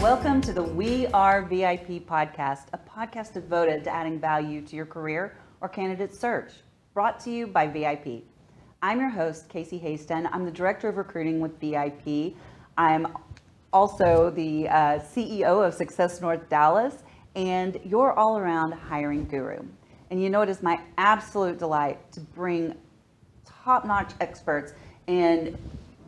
Welcome to the We Are VIP podcast, a podcast devoted to adding value to your career or candidate search, brought to you by VIP. I'm your host, Casey Hasten. I'm the Director of Recruiting with VIP. I'm also the uh, CEO of Success North Dallas and your all around hiring guru. And you know, it is my absolute delight to bring top notch experts and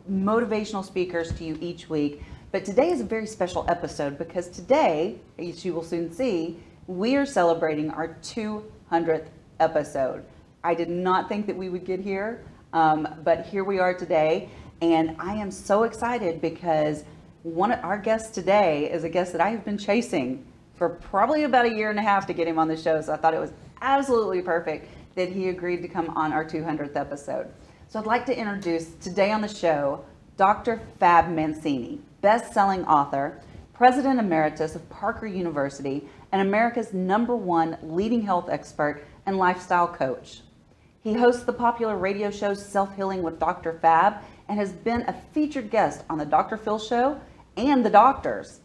motivational speakers to you each week. But today is a very special episode because today, as you will soon see, we are celebrating our 200th episode. I did not think that we would get here, um, but here we are today. And I am so excited because one of our guests today is a guest that I have been chasing for probably about a year and a half to get him on the show. So I thought it was absolutely perfect that he agreed to come on our 200th episode. So I'd like to introduce today on the show Dr. Fab Mancini, best selling author, president emeritus of Parker University, and America's number one leading health expert and lifestyle coach. He hosts the popular radio show Self Healing with Dr. Fab and has been a featured guest on The Dr. Phil Show and The Doctors.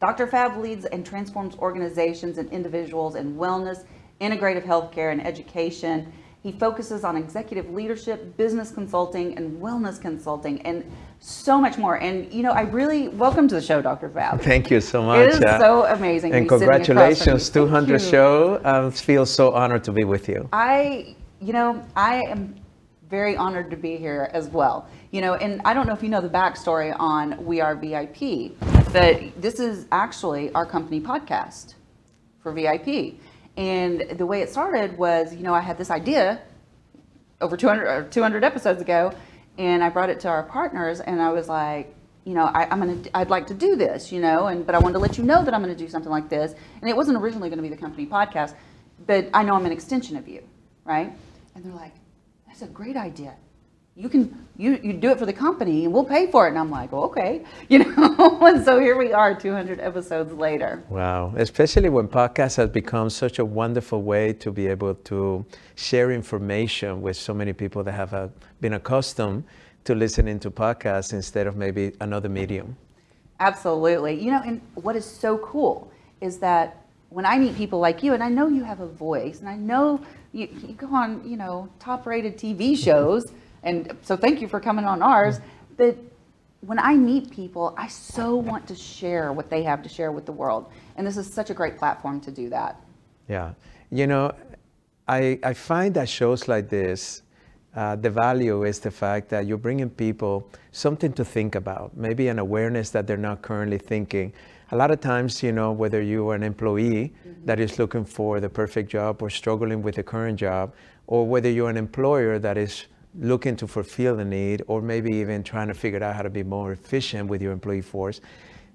Dr. Fab leads and transforms organizations and individuals in wellness, integrative healthcare, and education. He focuses on executive leadership, business consulting, and wellness consulting, and so much more. And you know, I really welcome to the show, Dr. Fab. Thank you so much. It is uh, so amazing. And congratulations, 200 show. I um, feel so honored to be with you. I, you know, I am very honored to be here as well. You know, and I don't know if you know the backstory on We Are VIP, but this is actually our company podcast for VIP. And the way it started was, you know, I had this idea over 200, 200 episodes ago and I brought it to our partners, and I was like, you know, I, am gonna, I'd like to do this, you know, and but I wanted to let you know that I'm gonna do something like this, and it wasn't originally gonna be the company podcast, but I know I'm an extension of you, right? And they're like, that's a great idea you can you you do it for the company and we'll pay for it. And i'm like well, okay you know and so here we are 200 episodes later. Wow. Especially when podcast has become such a wonderful way to be able to share information with so many people that have uh, been accustomed to listening to podcasts instead of maybe another medium. Absolutely. You know and what is so cool is that when i meet people like you and i know you have a voice and i know you, you go on you know top rated tv shows and so thank you for coming on ours. But when I meet people, I so want to share what they have to share with the world. And this is such a great platform to do that. Yeah. You know, I, I find that shows like this, uh, the value is the fact that you're bringing people something to think about, maybe an awareness that they're not currently thinking. A lot of times, you know, whether you are an employee mm-hmm. that is looking for the perfect job or struggling with the current job, or whether you're an employer that is looking to fulfill the need or maybe even trying to figure out how to be more efficient with your employee force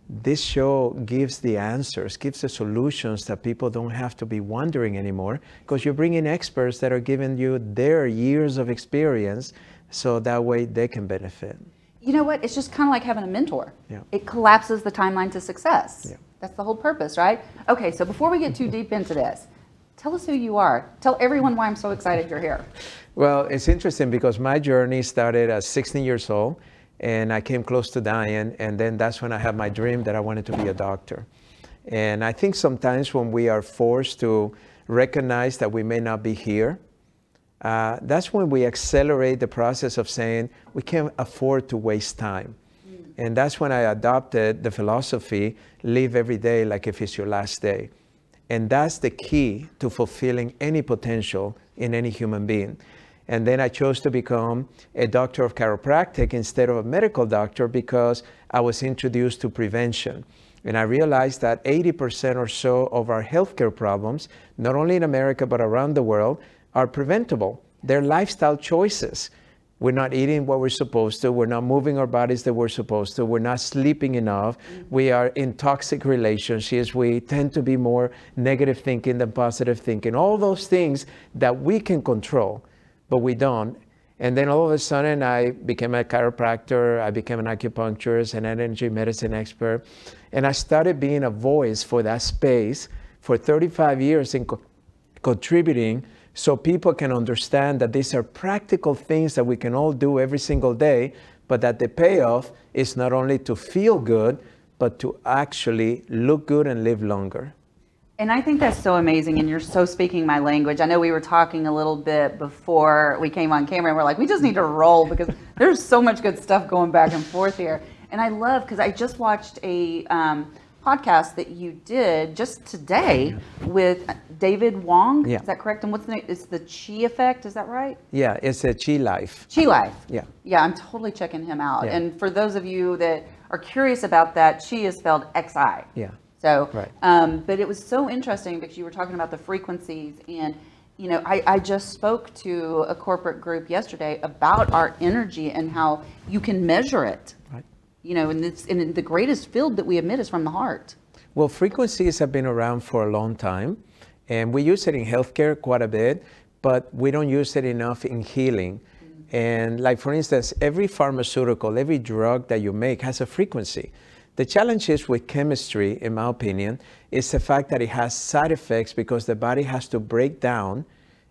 this show gives the answers gives the solutions that people don't have to be wondering anymore because you're bringing experts that are giving you their years of experience so that way they can benefit. You know what? It's just kind of like having a mentor. Yeah. it collapses the timeline to success. Yeah. that's the whole purpose right? Okay so before we get too deep into this tell us who you are. Tell everyone why i'm so excited you're here well, it's interesting because my journey started at 16 years old and I came close to dying. And then that's when I had my dream that I wanted to be a doctor. And I think sometimes when we are forced to recognize that we may not be here, uh, that's when we accelerate the process of saying we can't afford to waste time. Mm. And that's when I adopted the philosophy live every day like if it's your last day. And that's the key to fulfilling any potential in any human being. And then I chose to become a doctor of chiropractic instead of a medical doctor because I was introduced to prevention. And I realized that 80% or so of our healthcare problems, not only in America but around the world, are preventable. They're lifestyle choices. We're not eating what we're supposed to. We're not moving our bodies that we're supposed to. We're not sleeping enough. Mm-hmm. We are in toxic relationships. We tend to be more negative thinking than positive thinking. All those things that we can control, but we don't. And then all of a sudden, I became a chiropractor, I became an acupuncturist, an energy medicine expert, and I started being a voice for that space for 35 years in co- contributing so people can understand that these are practical things that we can all do every single day, but that the payoff is not only to feel good, but to actually look good and live longer. And I think that's so amazing. And you're so speaking my language. I know we were talking a little bit before we came on camera, and we're like, we just need to roll because there's so much good stuff going back and forth here. And I love because I just watched a um, podcast that you did just today with David Wong. Yeah. Is that correct? And what's the name? It's the Chi Effect. Is that right? Yeah, it's a Chi Life. Chi Life. Yeah. Yeah, I'm totally checking him out. Yeah. And for those of you that are curious about that, Chi is spelled X I. Yeah. So, Right. um, but it was so interesting because you were talking about the frequencies and. You know, I, I just spoke to a corporate group yesterday about our energy and how you can measure it. Right. You know, and, it's, and the greatest field that we emit is from the heart. Well, frequencies have been around for a long time, and we use it in healthcare quite a bit, but we don't use it enough in healing. And, like, for instance, every pharmaceutical, every drug that you make has a frequency. The challenge is with chemistry, in my opinion, is the fact that it has side effects because the body has to break down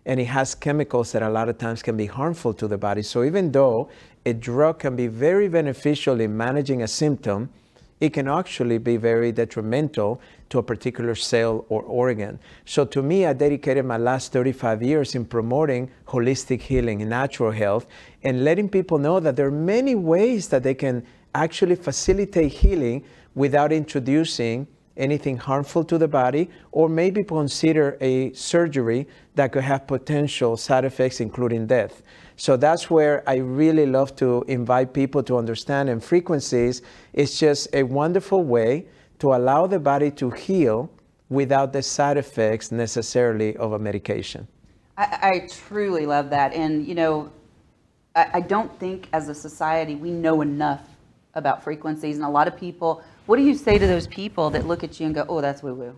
and it has chemicals that a lot of times can be harmful to the body. So even though a drug can be very beneficial in managing a symptom, it can actually be very detrimental to a particular cell or organ. So to me, I dedicated my last 35 years in promoting holistic healing and natural health and letting people know that there are many ways that they can actually facilitate healing without introducing anything harmful to the body or maybe consider a surgery that could have potential side effects including death. So that's where I really love to invite people to understand and frequencies is just a wonderful way to allow the body to heal without the side effects necessarily of a medication. I, I truly love that. And, you know, I, I don't think as a society we know enough about frequencies. And a lot of people, what do you say to those people that look at you and go, oh, that's woo woo?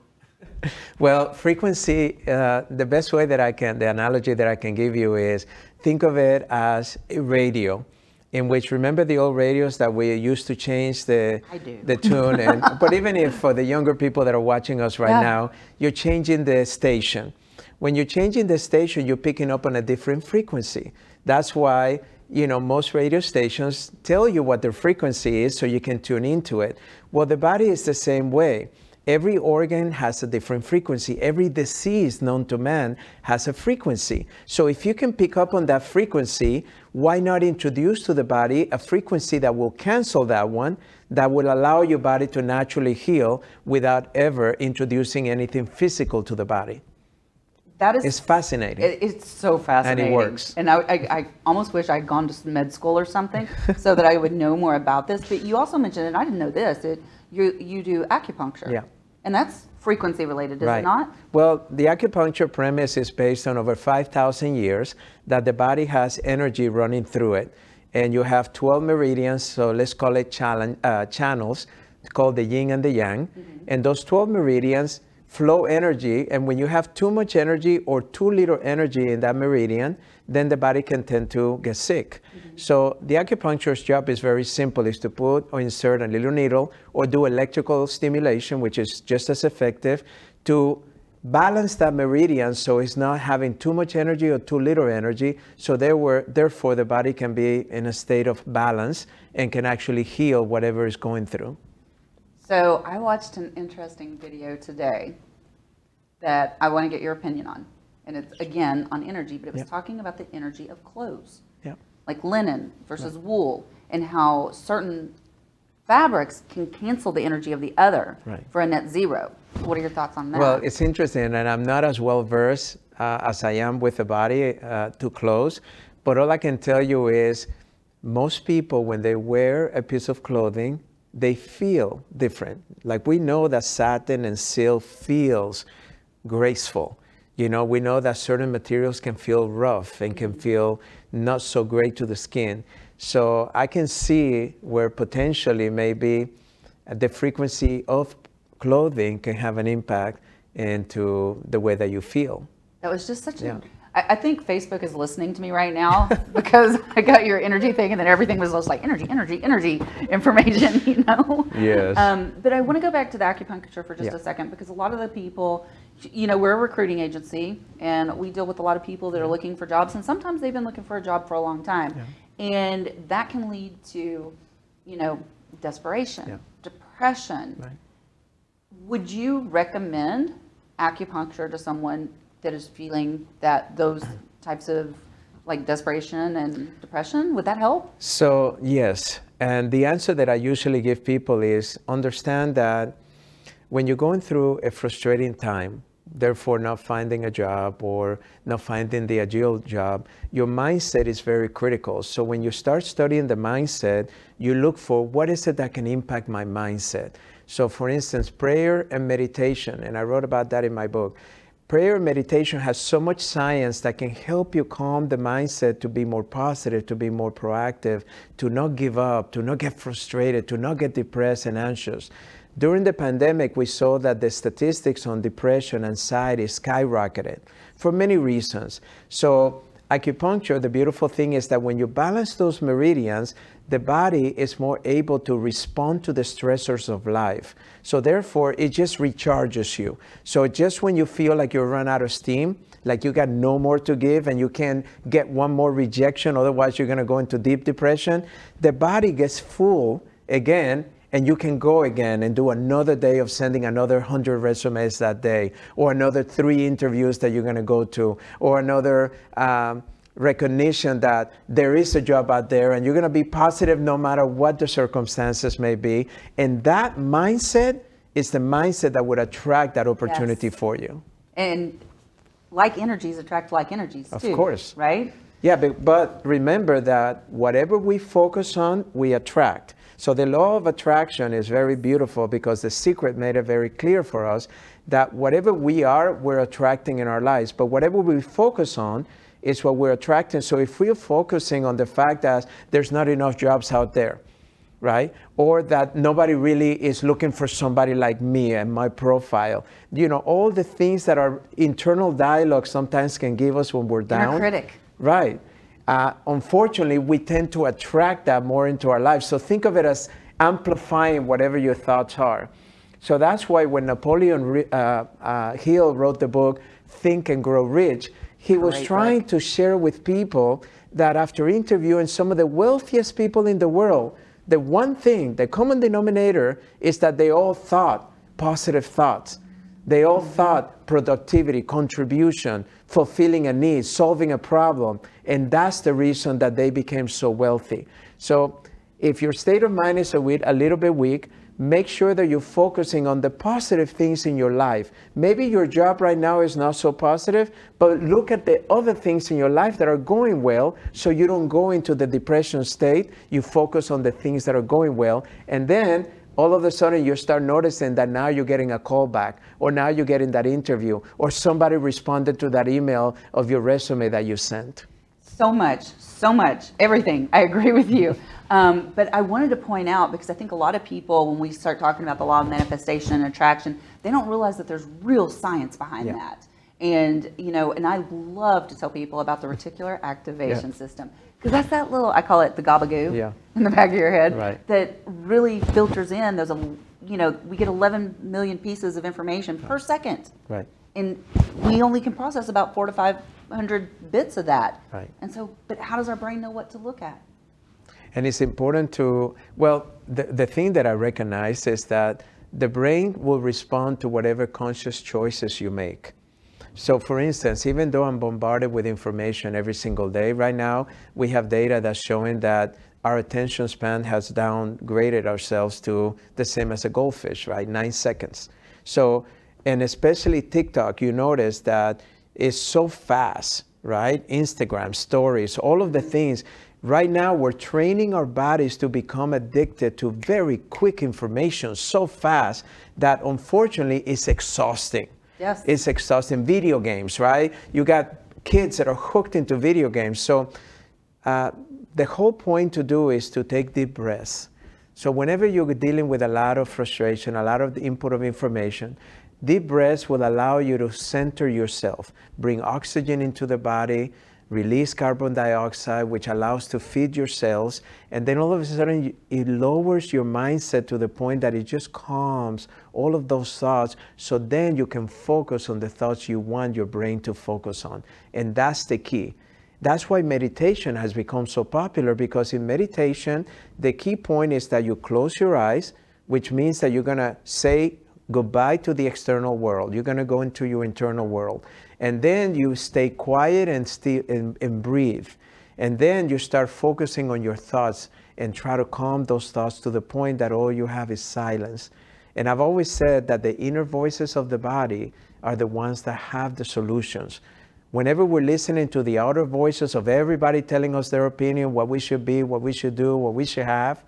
Well, frequency, uh, the best way that I can, the analogy that I can give you is think of it as a radio. In which remember the old radios that we used to change the the tune and but even if for the younger people that are watching us right Yeah. now, you're changing the station. When you're changing the station, you're picking up on a different frequency. That's why you know most radio stations tell you what their frequency is so you can tune into it. Well, the body is the same way. Every organ has a different frequency. Every disease known to man has a frequency. So if you can pick up on that frequency, why not introduce to the body a frequency that will cancel that one, that will allow your body to naturally heal without ever introducing anything physical to the body? That is It's fascinating. It, it's so fascinating. And it works. And I, I, I almost wish I'd gone to med school or something so that I would know more about this. But you also mentioned, and I didn't know this, it, you, you do acupuncture. Yeah. And that's frequency related, is right. it not? Well, the acupuncture premise is based on over 5,000 years that the body has energy running through it. And you have 12 meridians, so let's call it challenge, uh, channels, called the yin and the yang. And those 12 meridians flow energy. And when you have too much energy or too little energy in that meridian, then the body can tend to get sick. Mm-hmm. So the acupuncturist's job is very simple, is to put or insert a little needle or do electrical stimulation, which is just as effective, to balance that meridian so it's not having too much energy or too little energy. So there were, therefore the body can be in a state of balance and can actually heal whatever is going through. So I watched an interesting video today that I want to get your opinion on. And it's again on energy, but it was Yep. talking about the energy of clothes. Yeah. like linen versus wool, and how certain fabrics can cancel the energy of the other Right. for a net zero. What are your thoughts on that? Well, it's interesting, and I'm not as well versed uh, as I am with the body uh, to clothes, but all I can tell you is most people, when they wear a piece of clothing, they feel different. Like we know that satin and silk feels graceful. You know, we know that certain materials can feel rough and can mm-hmm. feel not so great to the skin. So I can see where potentially maybe the frequency of clothing can have an impact into the way that you feel. That was just such Yeah. a. I I think Facebook is listening to me right now because I got your energy thing, and then everything was just like energy, energy, energy information, you know. Yes. Um, but I want to go back to the acupuncture for just Yeah. a second because a lot of the people, you know, we're a recruiting agency, and we deal with a lot of people that are looking for jobs, and sometimes they've been looking for a job for a long time, and that can lead to, you know, desperation, Yeah. depression Right. would you recommend acupuncture to someone that is feeling that those types of like desperation and depression? Would that help? So, yes. And the answer that I usually give people is understand that when you're going through a frustrating time, therefore not finding a job or not finding the ideal job, your mindset is very critical. So, when you start studying the mindset, you look for what is it that can impact my mindset. So, for instance, prayer and meditation, and I wrote about that in my book. Prayer and meditation has so much science that can help you calm the mindset to be more positive, to be more proactive, to not give up, to not get frustrated, to not get depressed and anxious. During the pandemic, we saw that the statistics on depression, and anxiety skyrocketed for many reasons. So, acupuncture, the beautiful thing is that when you balance those meridians, the body is more able to respond to the stressors of life. So therefore, it just recharges you. So just when you feel like you're run out of steam, like you got no more to give and you can't get one more rejection, otherwise you're gonna go into deep depression, the body gets full again and you can go again and do another day of sending another 100 resumes that day or another three interviews that you're going to go to or another um, recognition that there is a job out there and you're going to be positive no matter what the circumstances may be and that mindset is the mindset that would attract that opportunity Yes. for you And like energies attract like energies Of too. course. Right? Yeah, but, but remember that whatever we focus on, we attract. So the law of attraction is very beautiful because the secret made it very clear for us that whatever we are, we're attracting in our lives. But whatever we focus on is what we're attracting. So if we're focusing on the fact that there's not enough jobs out there, right? Or that nobody really is looking for somebody like me and my profile. You know, all the things that our internal dialogue sometimes can give us when we're down. critic. Right. Uh, unfortunately, we tend to attract that more into our lives. So think of it as amplifying whatever your thoughts are. So that's why when Napoleon uh, uh, Hill wrote the book Think and Grow Rich, he was Great trying book. to share with people that after interviewing some of the wealthiest people in the world, the one thing, the common denominator, is that they all thought positive thoughts. They all mm-hmm. thought productivity, contribution, fulfilling a need, solving a problem. And that's the reason that they became so wealthy. So if your state of mind is a, wee- a little bit weak, make sure that you're focusing on the positive things in your life. Maybe your job right now is not so positive, but look at the other things in your life that are going well so you don't go into the depression state. You focus on the things that are going well. And then all of a sudden you start noticing that now you're getting a call back or now you're getting that interview or somebody responded to that email of your resume that you sent. So much, so much, everything. I agree with you. Um, but I wanted to point out because I think a lot of people, when we start talking about the law of manifestation and attraction, they don't realize that there's real science behind Yeah. that. And you know, and I love to tell people about the reticular activation Yeah. system because that's that little I call it the gabagoo Yeah. in the back of your head Right. that really filters in. those. you know we get 11 million pieces of information per second Right. and we only can process about four to five hundred bits of that. Right. And so, but how does our brain know what to look at? And it's important to, well, the, the thing that I recognize is that the brain will respond to whatever conscious choices you make. So, for instance, even though I'm bombarded with information every single day, right now we have data that's showing that our attention span has downgraded ourselves to the same as a goldfish, right? Nine seconds. So, and especially TikTok, you notice that it's so fast, right? Instagram, stories, all of the things. Right now, we're training our bodies to become addicted to very quick information so fast that unfortunately it's exhausting. Yes. It's exhausting. Video games, right? You got kids that are hooked into video games. So uh, the whole point to do is to take deep breaths. So whenever you're dealing with a lot of frustration, a lot of the input of information, deep breaths will allow you to center yourself, bring oxygen into the body, release carbon dioxide, which allows to feed your cells, and then all of a sudden it lowers your mindset to the point that it just calms all of those thoughts. So then you can focus on the thoughts you want your brain to focus on, and that's the key. That's why meditation has become so popular because in meditation, the key point is that you close your eyes, which means that you're gonna say goodbye to the external world. You're gonna go into your internal world. And then you stay quiet and, still, and, and breathe. And then you start focusing on your thoughts and try to calm those thoughts to the point that all you have is silence. And I've always said that the inner voices of the body are the ones that have the solutions. Whenever we're listening to the outer voices of everybody telling us their opinion, what we should be, what we should do, what we should have,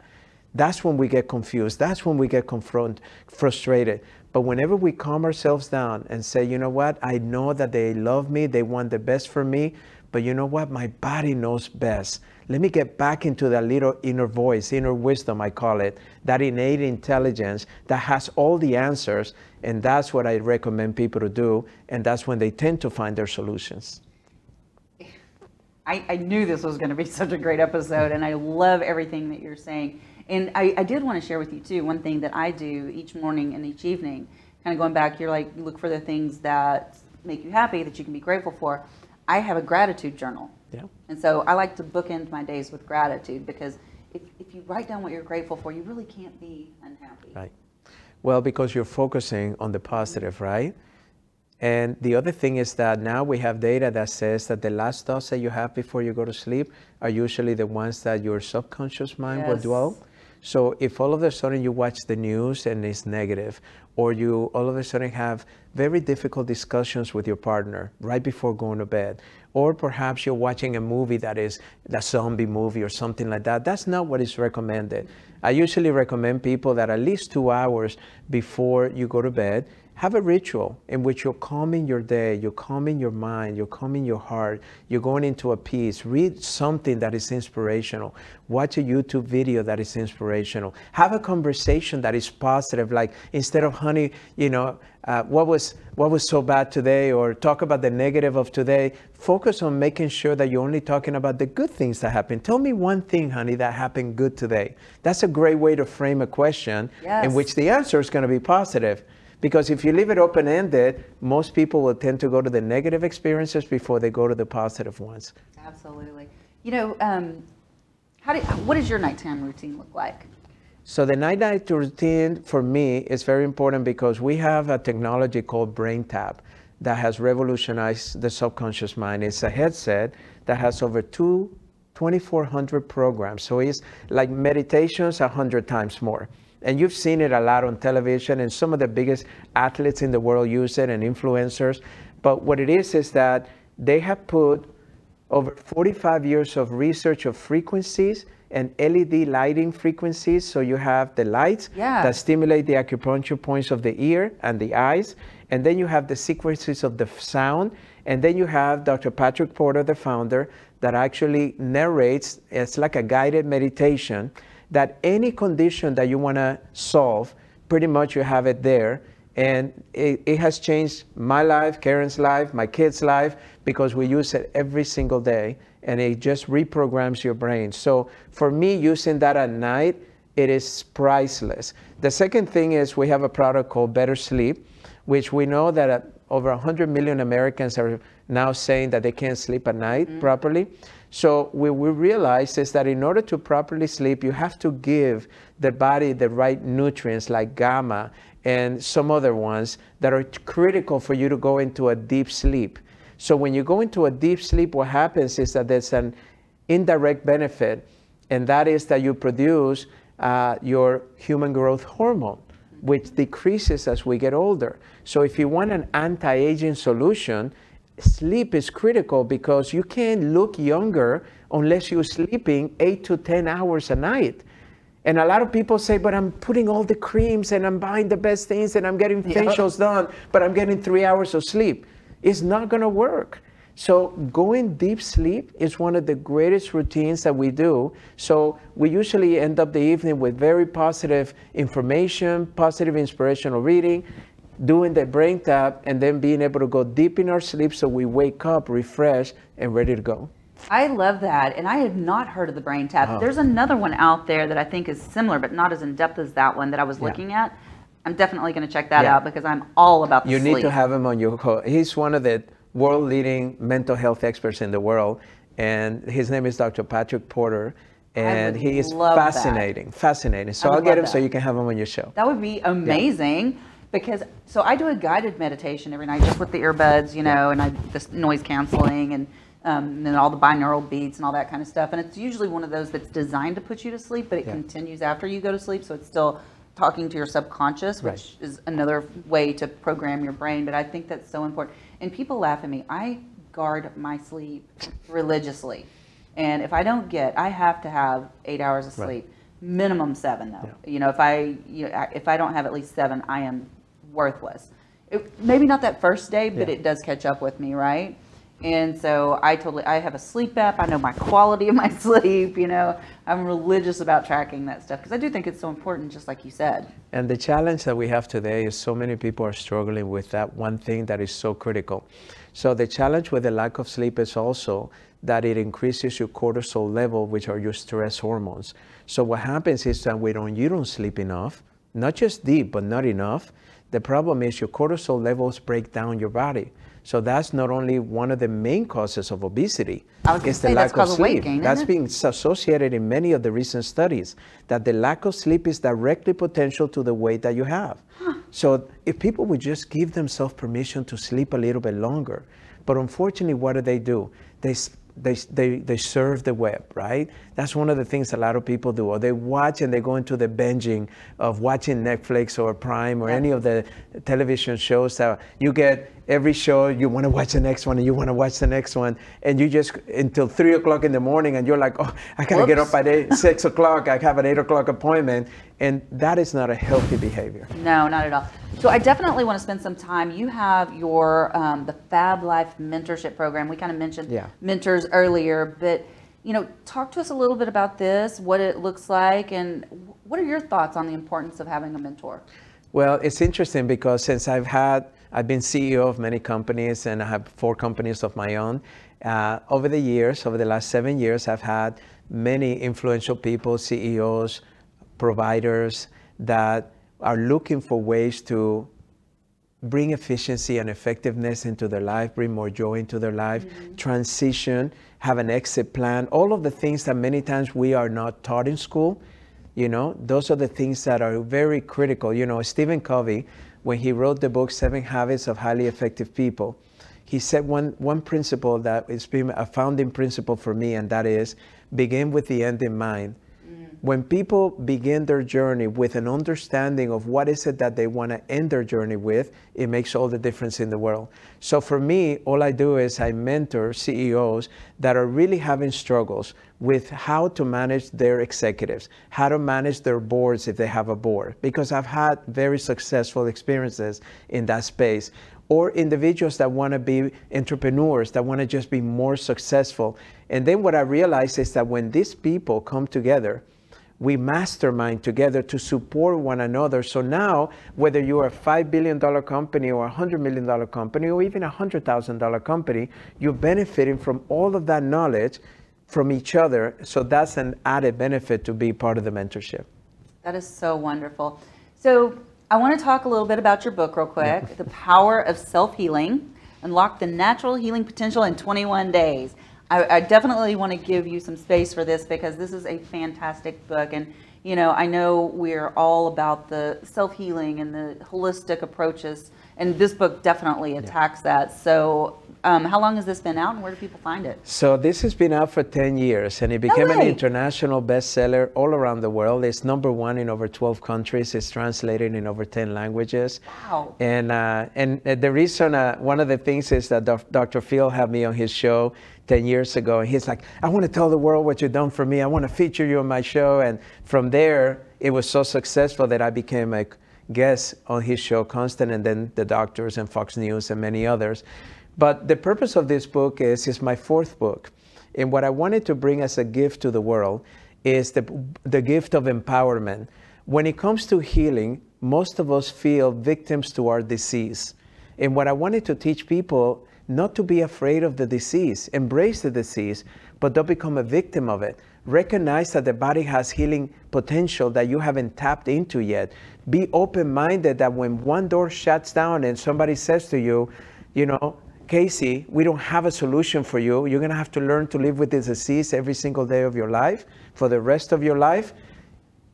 that's when we get confused. That's when we get confront, frustrated. But whenever we calm ourselves down and say, you know what, I know that they love me, they want the best for me, but you know what, my body knows best. Let me get back into that little inner voice, inner wisdom, I call it, that innate intelligence that has all the answers. And that's what I recommend people to do. And that's when they tend to find their solutions. I, I knew this was going to be such a great episode, and I love everything that you're saying. And I, I did want to share with you too one thing that I do each morning and each evening. Kind of going back, you're like you look for the things that make you happy that you can be grateful for. I have a gratitude journal. Yeah. And so I like to bookend my days with gratitude because if, if you write down what you're grateful for, you really can't be unhappy. Right. Well, because you're focusing on the positive, right? And the other thing is that now we have data that says that the last thoughts that you have before you go to sleep are usually the ones that your subconscious mind will dwell. So if all of a sudden you watch the news and it's negative, or you all of a sudden have very difficult discussions with your partner right before going to bed, or perhaps you're watching a movie that is a zombie movie or something like that, that's not what is recommended. I usually recommend people that at least two hours before you go to bed, have a ritual in which you're calming your day, you're calming your mind, you're calming your heart, you're going into a peace. Read something that is inspirational. Watch a YouTube video that is inspirational. Have a conversation that is positive, like instead of, honey, you know, uh, what was what was so bad today, or talk about the negative of today. Focus on making sure that you're only talking about the good things that happened. Tell me one thing, honey, that happened good today. That's a great way to frame a question in which the answer is going to be positive. Because if you leave it open ended, most people will tend to go to the negative experiences before they go to the positive ones. Absolutely. You know, um, how do, what does your nighttime routine look like? So the night night routine for me is very important because we have a technology called BrainTap that has revolutionized the subconscious mind. It's a headset that has over two 2400 programs. So it's like meditations a hundred times more. And you've seen it a lot on television, and some of the biggest athletes in the world use it and influencers. But what it is is that they have put over 45 years of research of frequencies and LED lighting frequencies. So you have the lights Yeah. that stimulate the acupuncture points of the ear and the eyes. And then you have the sequences of the sound. And then you have Dr. Patrick Porter, the founder, that actually narrates, it's like a guided meditation, that any condition that you want to solve, pretty much you have it there. And it, it has changed my life, Karen's life, my kids' life, because we use it every single day and it just reprograms your brain. So for me, using that at night, it is priceless. The second thing is we have a product called Better Sleep, which we know that uh, over 100 million Americans are now saying that they can't sleep at night properly. So what we realize is that in order to properly sleep, you have to give the body the right nutrients like gamma and some other ones that are critical for you to go into a deep sleep. So when you go into a deep sleep, what happens is that there's an indirect benefit, and that is that you produce uh, your human growth hormone, which decreases as we get older. So if you want an anti-aging solution, sleep is critical because you can't look younger unless you're sleeping eight to 10 hours a night. And a lot of people say, but I'm putting all the creams and I'm buying the best things and I'm getting facials done, but I'm getting three hours of sleep. It's not gonna work. So going deep sleep is one of the greatest routines that we do. So we usually end up the evening with very positive information, positive inspirational reading, doing the BrainTap, and then being able to go deep in our sleep so we wake up refreshed and ready to go. I love that. And I had not heard of the BrainTap. Oh. There's another one out there that I think is similar, but not as in depth as that one that I was Yeah. looking at. I'm definitely going to check that Yeah. out because I'm all about the You sleep. need to have him on your co- He's one of the world leading mental health experts in the world, and his name is Dr. Patrick Porter, and he is love that. fascinating, fascinating. So I'll get him so you can have him on your show. That would be amazing because so I do a guided meditation every night just with the earbuds, you know, and I just noise canceling and um, and then all the binaural beats and all that kind of stuff. And it's usually one of those that's designed to put you to sleep, but it Yeah. continues after you go to sleep, so it's still talking to your subconscious, which Right. is another way to program your brain. But I think that's so important. And people laugh at me. I guard my sleep religiously, and if I don't get, I have to have eight hours of Right. sleep minimum seven though. You know, if I you know, I- if I don't have at least seven, I am worthless. It, maybe not that first day, but Yeah. it does catch up with me, right? And so I totally I have a sleep app. I know my quality of my sleep. You know, I'm religious about tracking that stuff because I do think it's so important, just like you said. And the challenge that we have today is so many people are struggling with that one thing that is so critical. So the challenge with the lack of sleep is also that it increases your cortisol level, which are your stress hormones. So what happens is that when you don't sleep enough, not just deep, but not enough, the problem is your cortisol levels break down your body. So that's not only one of the main causes of obesity. I was gonna it's the lack of cause of sleep. gain, That's being associated in many of the recent studies that the lack of sleep is directly potential to the weight that you have. So if people would just give themselves permission to sleep a little bit longer, but unfortunately, what do they do? They they, they, they serve the web, right? That's one of the things a lot of people do. Or they watch and they go into the binging of watching Netflix or Prime or any of the television shows that you get every show, you want to watch the next one and you want to watch the next one. And you just, until three o'clock in the morning, and you're like, oh, I got to get up at eight, six o'clock. I have an eight o'clock appointment. And that is not a healthy behavior. No, not at all. So I definitely want to spend some time. You have your um, the Fab Life mentorship program. We kind of mentioned Yeah. mentors earlier, but you know, talk to us a little bit about this, what it looks like, and what are your thoughts on the importance of having a mentor? Well, it's interesting because since I've had, I've been CEO of many companies and I have four companies of my own. Uh, over the years, over the last seven years, I've had many influential people, CEOs, providers that are looking for ways to bring efficiency and effectiveness into their life, bring more joy into their life, transition, have an exit plan, all of the things that many times we are not taught in school. You know, those are the things that are very critical. You know, Stephen Covey, when he wrote the book Seven Habits of Highly Effective People, he said one, one principle that has been a founding principle for me, and that is begin with the end in mind mm. when people begin their journey with an understanding of what is it that they want to end their journey with, it makes all the difference in the world. So for me, all I do is I mentor CEOs that are really having struggles with how to manage their executives, how to manage their boards if they have a board, because I've had very successful experiences in that space or individuals that want to be entrepreneurs, that want to just be more successful. And then what I realized is that when these people come together, we mastermind together to support one another. So now, whether you're a $5 billion company or a $100 million company or even a $100,000 company, you're benefiting from all of that knowledge from each other. So that's an added benefit to be part of the mentorship. That is so wonderful. So I want to talk a little bit about your book real quick, The Power of Self-Healing, Unlock the Natural Healing Potential in 21 Days. I, I definitely want to give you some space for this because this is a fantastic book. And, you know, I know we're all about the self-healing and the holistic approaches, and this book definitely attacks that. So Um, how long has this been out and where do people find it? So this has been out for 10 years and it became an international bestseller all around the world. It's number one in over 12 countries. It's translated in over 10 languages. Wow. And, uh, and uh, the reason, uh, one of the things is that Dr. Phil had me on his show 10 years ago and he's like, I want to tell the world what you've done for me. I want to feature you on my show. And from there, it was so successful that I became a guest on his show constant and then the doctors and Fox News and many others. But the purpose of this book is is my fourth book. And what I wanted to bring as a gift to the world is the, the gift of empowerment. When it comes to healing, most of us feel victims to our disease. And what I wanted to teach people not to be afraid of the disease, embrace the disease, but don't become a victim of it. Recognize that the body has healing potential that you haven't tapped into yet. Be open minded that when one door shuts down and somebody says to you, you know, Casey, we don't have a solution for you. You're going to have to learn to live with this disease every single day of your life for the rest of your life.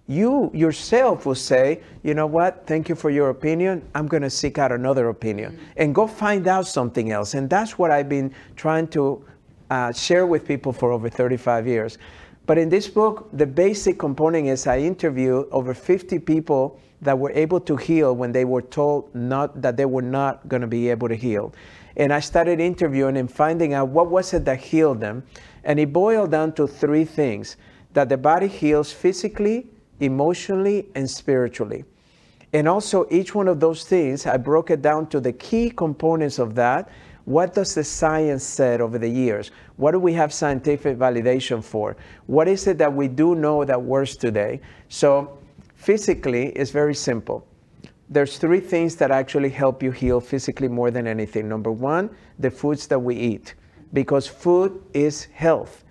You yourself will say, you know what, thank you for your opinion. I'm going to seek out another opinion and go find out something else. And that's what I've been trying to uh, share with people for over 35 years. But in this book, the basic component is I interviewed over 50 people that were able to heal when they were told not that they were not going to be able to heal. And I started interviewing and finding out what was it that healed them. And it boiled down to three things that the body heals physically, emotionally, and spiritually. And also, each one of those things, I broke it down to the key components of that. What does the science said over the years? What do we have scientific validation for? What is it that we do know that works today? So, physically, it's very simple there's three things that actually help you heal physically more than anything. Number one, the foods that we eat, because food is health.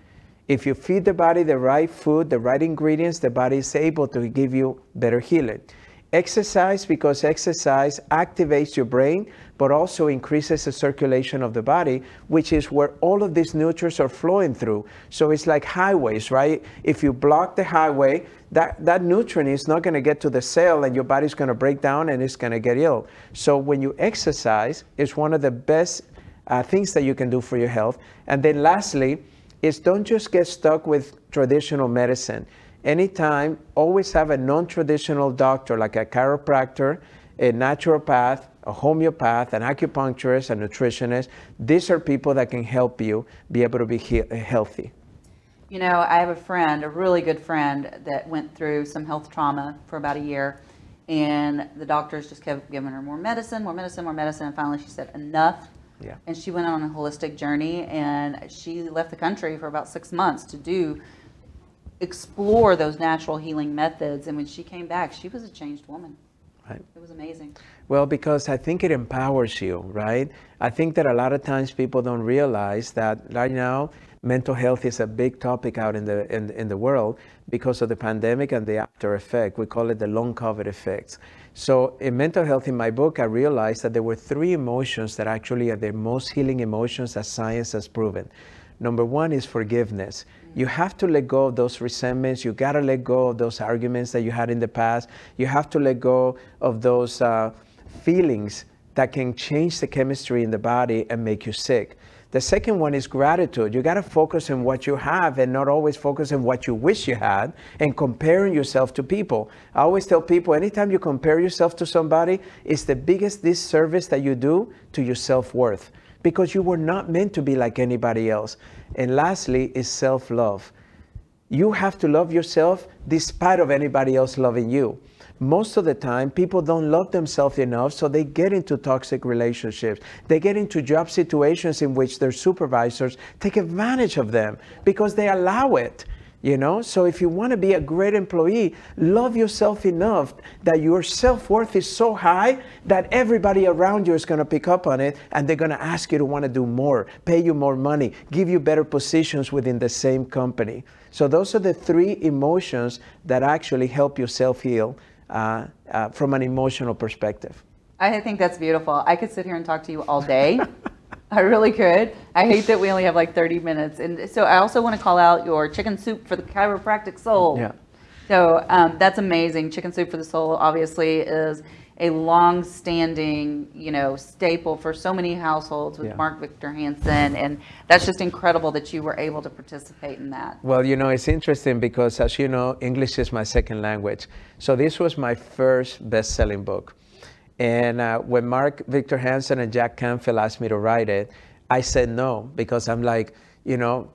If you feed the body the right food, the right ingredients, the body is able to give you better healing. Exercise, because exercise activates your brain, but also increases the circulation of the body, which is where all of these nutrients are flowing through. So it's like highways, right? If you block the highway, that, that nutrient is not going to get to the cell and your body's going to break down and it's going to get ill. So when you exercise, it's one of the best uh, things that you can do for your health. And then lastly, is don't just get stuck with traditional medicine anytime, always have a non traditional doctor like a chiropractor, a naturopath, a homeopath, an acupuncturist, a nutritionist. These are people that can help you be able to be he- healthy. You know, I have a friend, a really good friend, that went through some health trauma for about a year. And the doctors just kept giving her more medicine, more medicine, more medicine. And finally she said, enough. Yeah. And she went on a holistic journey and she left the country for about six months to do explore those natural healing methods. And when she came back, she was a changed woman. Right. It was amazing. Well, because I think it empowers you, right? I think that a lot of times people don't realize that right now mental health is a big topic out in the in, in the world because of the pandemic and the after effect. We call it the long COVID effects. So in mental health, in my book, I realized that there were three emotions that actually are the most healing emotions that science has proven. Number one is forgiveness. You have to let go of those resentments. You got to let go of those arguments that you had in the past. You have to let go of those uh, feelings that can change the chemistry in the body and make you sick. The second one is gratitude. You got to focus on what you have and not always focus on what you wish you had and comparing yourself to people. I always tell people anytime you compare yourself to somebody, it's the biggest disservice that you do to your self worth because you were not meant to be like anybody else. And lastly is self-love. You have to love yourself despite of anybody else loving you. Most of the time, people don't love themselves enough, so they get into toxic relationships. They get into job situations in which their supervisors take advantage of them because they allow it you know so if you want to be a great employee love yourself enough that your self-worth is so high that everybody around you is going to pick up on it and they're going to ask you to want to do more pay you more money give you better positions within the same company so those are the three emotions that actually help you self-heal uh, uh, from an emotional perspective I think that's beautiful. I could sit here and talk to you all day. I really could. I hate that we only have like 30 minutes. And so I also want to call out your chicken soup for the chiropractic soul. Yeah. So um, that's amazing. Chicken soup for the soul obviously is a long-standing, you know, staple for so many households with Yeah. Mark Victor Hansen, and that's just incredible that you were able to participate in that. Well, you know, it's interesting because, as you know, English is my second language. So this was my first best-selling book. And uh, when Mark Victor Hansen and Jack Canfield asked me to write it, I said no because I'm like, you know,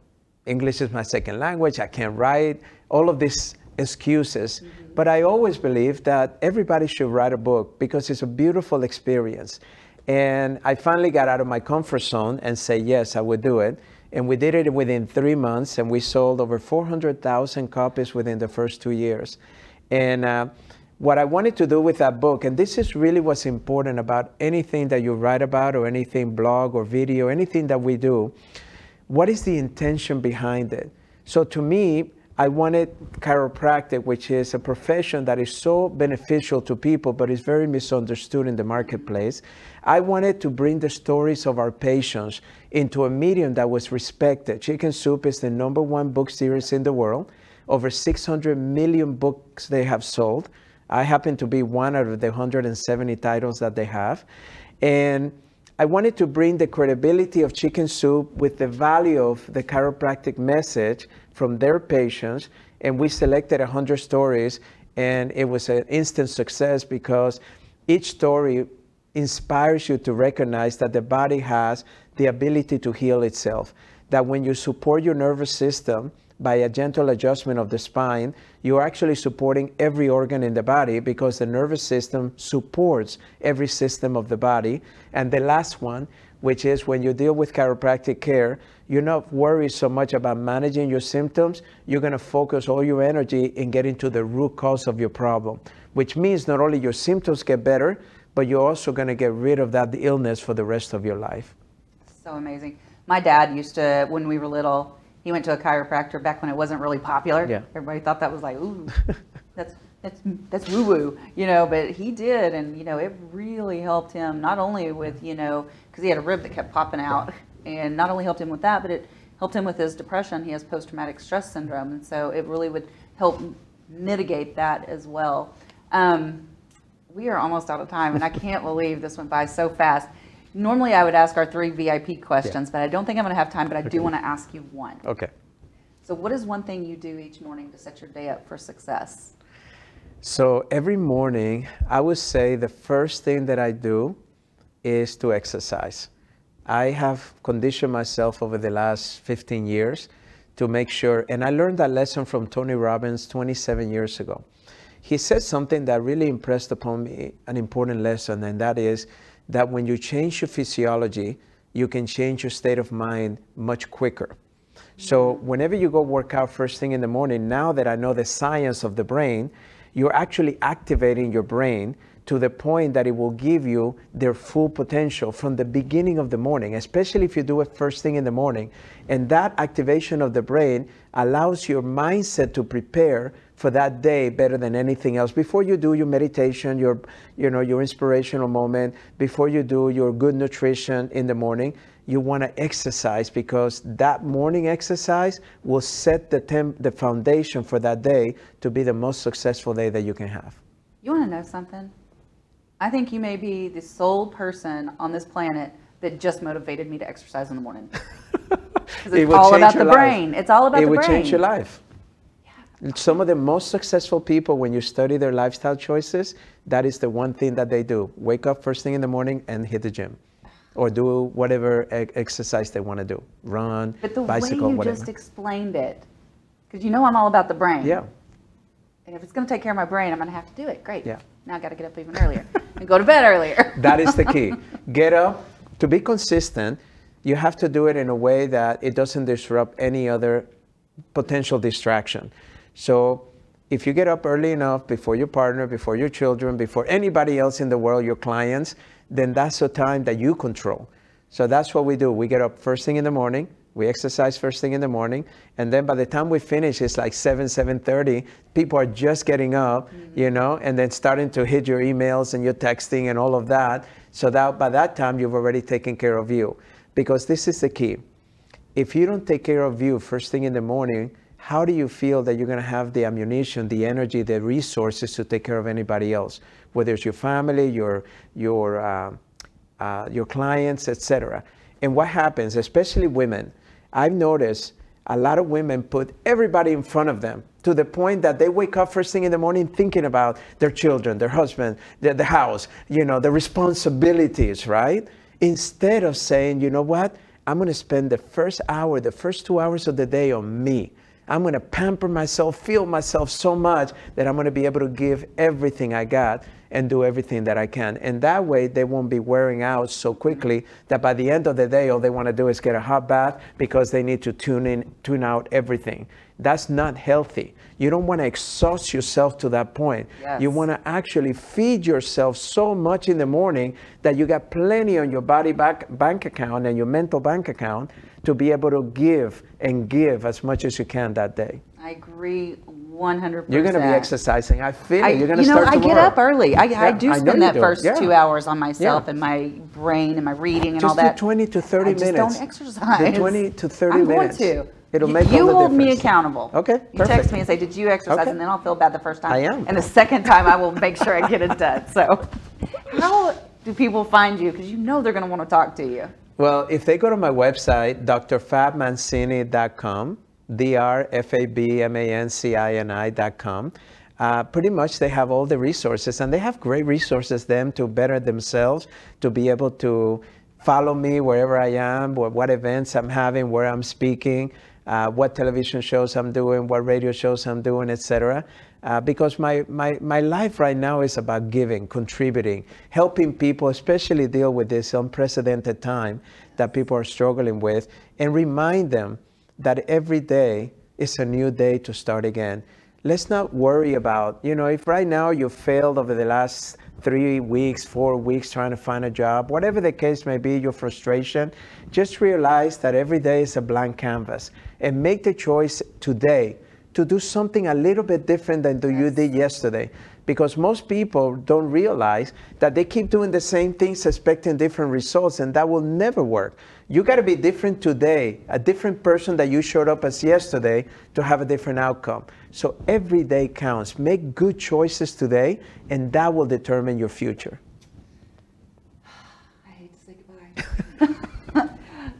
English is my second language. I can't write. All of these excuses. But I always believe that everybody should write a book because it's a beautiful experience. And I finally got out of my comfort zone and said, yes, I would do it. And we did it within three months, and we sold over 400,000 copies within the first two years. And uh, what I wanted to do with that book, and this is really what's important about anything that you write about, or anything blog or video, anything that we do, what is the intention behind it? So to me, I wanted chiropractic, which is a profession that is so beneficial to people, but is very misunderstood in the marketplace. I wanted to bring the stories of our patients into a medium that was respected. Chicken Soup is the number one book series in the world. Over 600 million books they have sold. I happen to be one out of the 170 titles that they have. And I wanted to bring the credibility of chicken soup with the value of the chiropractic message from their patients. And we selected 100 stories, and it was an instant success because each story inspires you to recognize that the body has the ability to heal itself. That when you support your nervous system, by a gentle adjustment of the spine, you're actually supporting every organ in the body because the nervous system supports every system of the body. And the last one, which is when you deal with chiropractic care, you're not worried so much about managing your symptoms. You're going to focus all your energy in getting to the root cause of your problem, which means not only your symptoms get better, but you're also going to get rid of that illness for the rest of your life. So amazing. My dad used to, when we were little, he went to a chiropractor back when it wasn't really popular. Yeah. Everybody thought that was like, ooh, that's that's that's woo woo, you know. But he did, and you know, it really helped him not only with you know, because he had a rib that kept popping out, and not only helped him with that, but it helped him with his depression. He has post traumatic stress syndrome, and so it really would help mitigate that as well. Um, we are almost out of time, and I can't believe this went by so fast. Normally, I would ask our three VIP questions, but I don't think I'm going to have time. But I do want to ask you one. Okay. So, what is one thing you do each morning to set your day up for success? So every morning, I would say the first thing that I do is to exercise. I have conditioned myself over the last 15 years to make sure, and I learned that lesson from Tony Robbins 27 years ago. He said something that really impressed upon me an important lesson, and that is that when you change your physiology, you can change your state of mind much quicker. So whenever you go work out first thing in the morning, now that I know the science of the brain, you're actually activating your brain to the point that it will give you their full potential from the beginning of the morning, especially if you do it first thing in the morning. And that activation of the brain allows your mindset to prepare for that day better than anything else. Before you do your meditation, your you know, your inspirational moment, before you do your good nutrition in the morning, you want to exercise because that morning exercise will set the, temp- the foundation for that day to be the most successful day that you can have. You want to know something? I think you may be the sole person on this planet that just motivated me to exercise in the morning. It it's all about the life. brain. It's all about it the will brain. change your life. Some of the most successful people, when you study their lifestyle choices, that is the one thing that they do. Wake up first thing in the morning and hit the gym. Or do whatever e- exercise they want to do. Run, But the bicycle, way you whatever. just explained it, because you know I'm all about the brain. yeah. And if it's going to take care of my brain, I'm going to have to do it. Great. Yeah. Now I got to get up even earlier and go to bed earlier. That is the key. Get up. To be consistent, you have to do it in a way that it doesn't disrupt any other potential distraction. So if you get up early enough before your partner, before your children, before anybody else in the world, your clients, then that's the time that you control. So that's what we do. We get up first thing in the morning. We exercise first thing in the morning, and then by the time we finish, it's like seven, seven thirty. People are just getting up, mm-hmm. you know, and then starting to hit your emails and your texting and all of that. So that by that time, you've already taken care of you, because this is the key. If you don't take care of you first thing in the morning, how do you feel that you're going to have the ammunition, the energy, the resources to take care of anybody else, whether it's your family, your your uh, uh, your clients, etc. And what happens, especially women, I've noticed a lot of women put everybody in front of them to the point that they wake up first thing in the morning thinking about their children, their husband, the, the house, you know, the responsibilities, right? Instead of saying, you know what, I'm going to spend the first hour, the first two hours of the day on me. I'm going to pamper myself, feel myself so much that I'm going to be able to give everything I got and do everything that I can. And that way, they won't be wearing out so quickly that by the end of the day, all they want to do is get a hot bath because they need to tune in, tune out everything. That's not healthy. You don't want to exhaust yourself to that point. Yes. You want to actually feed yourself so much in the morning that you got plenty on your body back, bank account and your mental bank account to be able to give and give as much as you can that day. I agree 100%. You're going to be exercising. I feel I, it. You're going to you know, start I get up early. I, I Yeah, do I know spend you that do. first Yeah. two hours on myself Yeah. and my brain and my reading and Just all that. do 20 to 30 I just minutes. don't exercise. Do 20 to 30 I'm minutes. going to. It'll You- make you the hold me accountable. Okay, You text me and say, "Did you exercise?" Okay. And then I'll feel bad the first time. I am. And the second time, I will make sure I get it done. So, how do people find you? Because you know they're going to want to talk to you. Well, if they go to my website, drfabmancini.com, D-R-F-A-B-M-A-N-C-I-N-I.com, uh, pretty much they have all the resources and they have great resources them to better themselves, to be able to follow me wherever I am, what, what events I'm having, where I'm speaking, uh, what television shows I'm doing, what radio shows I'm doing, etc. Uh, because my, my, my life right now is about giving, contributing, helping people, especially deal with this unprecedented time that people are struggling with, and remind them that every day is a new day to start again. Let's not worry about, you know, if right now you failed over the last three weeks, four weeks trying to find a job, whatever the case may be, your frustration, just realize that every day is a blank canvas and make the choice today to do something a little bit different than you did yesterday. Because most people don't realize that they keep doing the same things expecting different results, and that will never work. You got to be different today, a different person that you showed up as yesterday to have a different outcome. So every day counts. Make good choices today, and that will determine your future. I hate to say goodbye.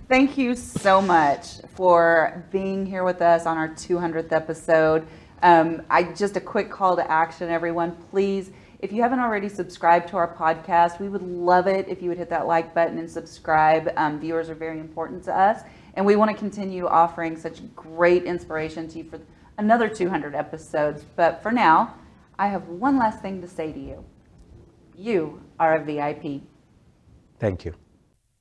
Thank you so much for being here with us on our 200th episode. Um, I just a quick call to action, everyone. Please, if you haven't already subscribed to our podcast, we would love it if you would hit that like button and subscribe. Um, viewers are very important to us, and we want to continue offering such great inspiration to you for another 200 episodes. But for now, I have one last thing to say to you. You are a VIP. Thank you.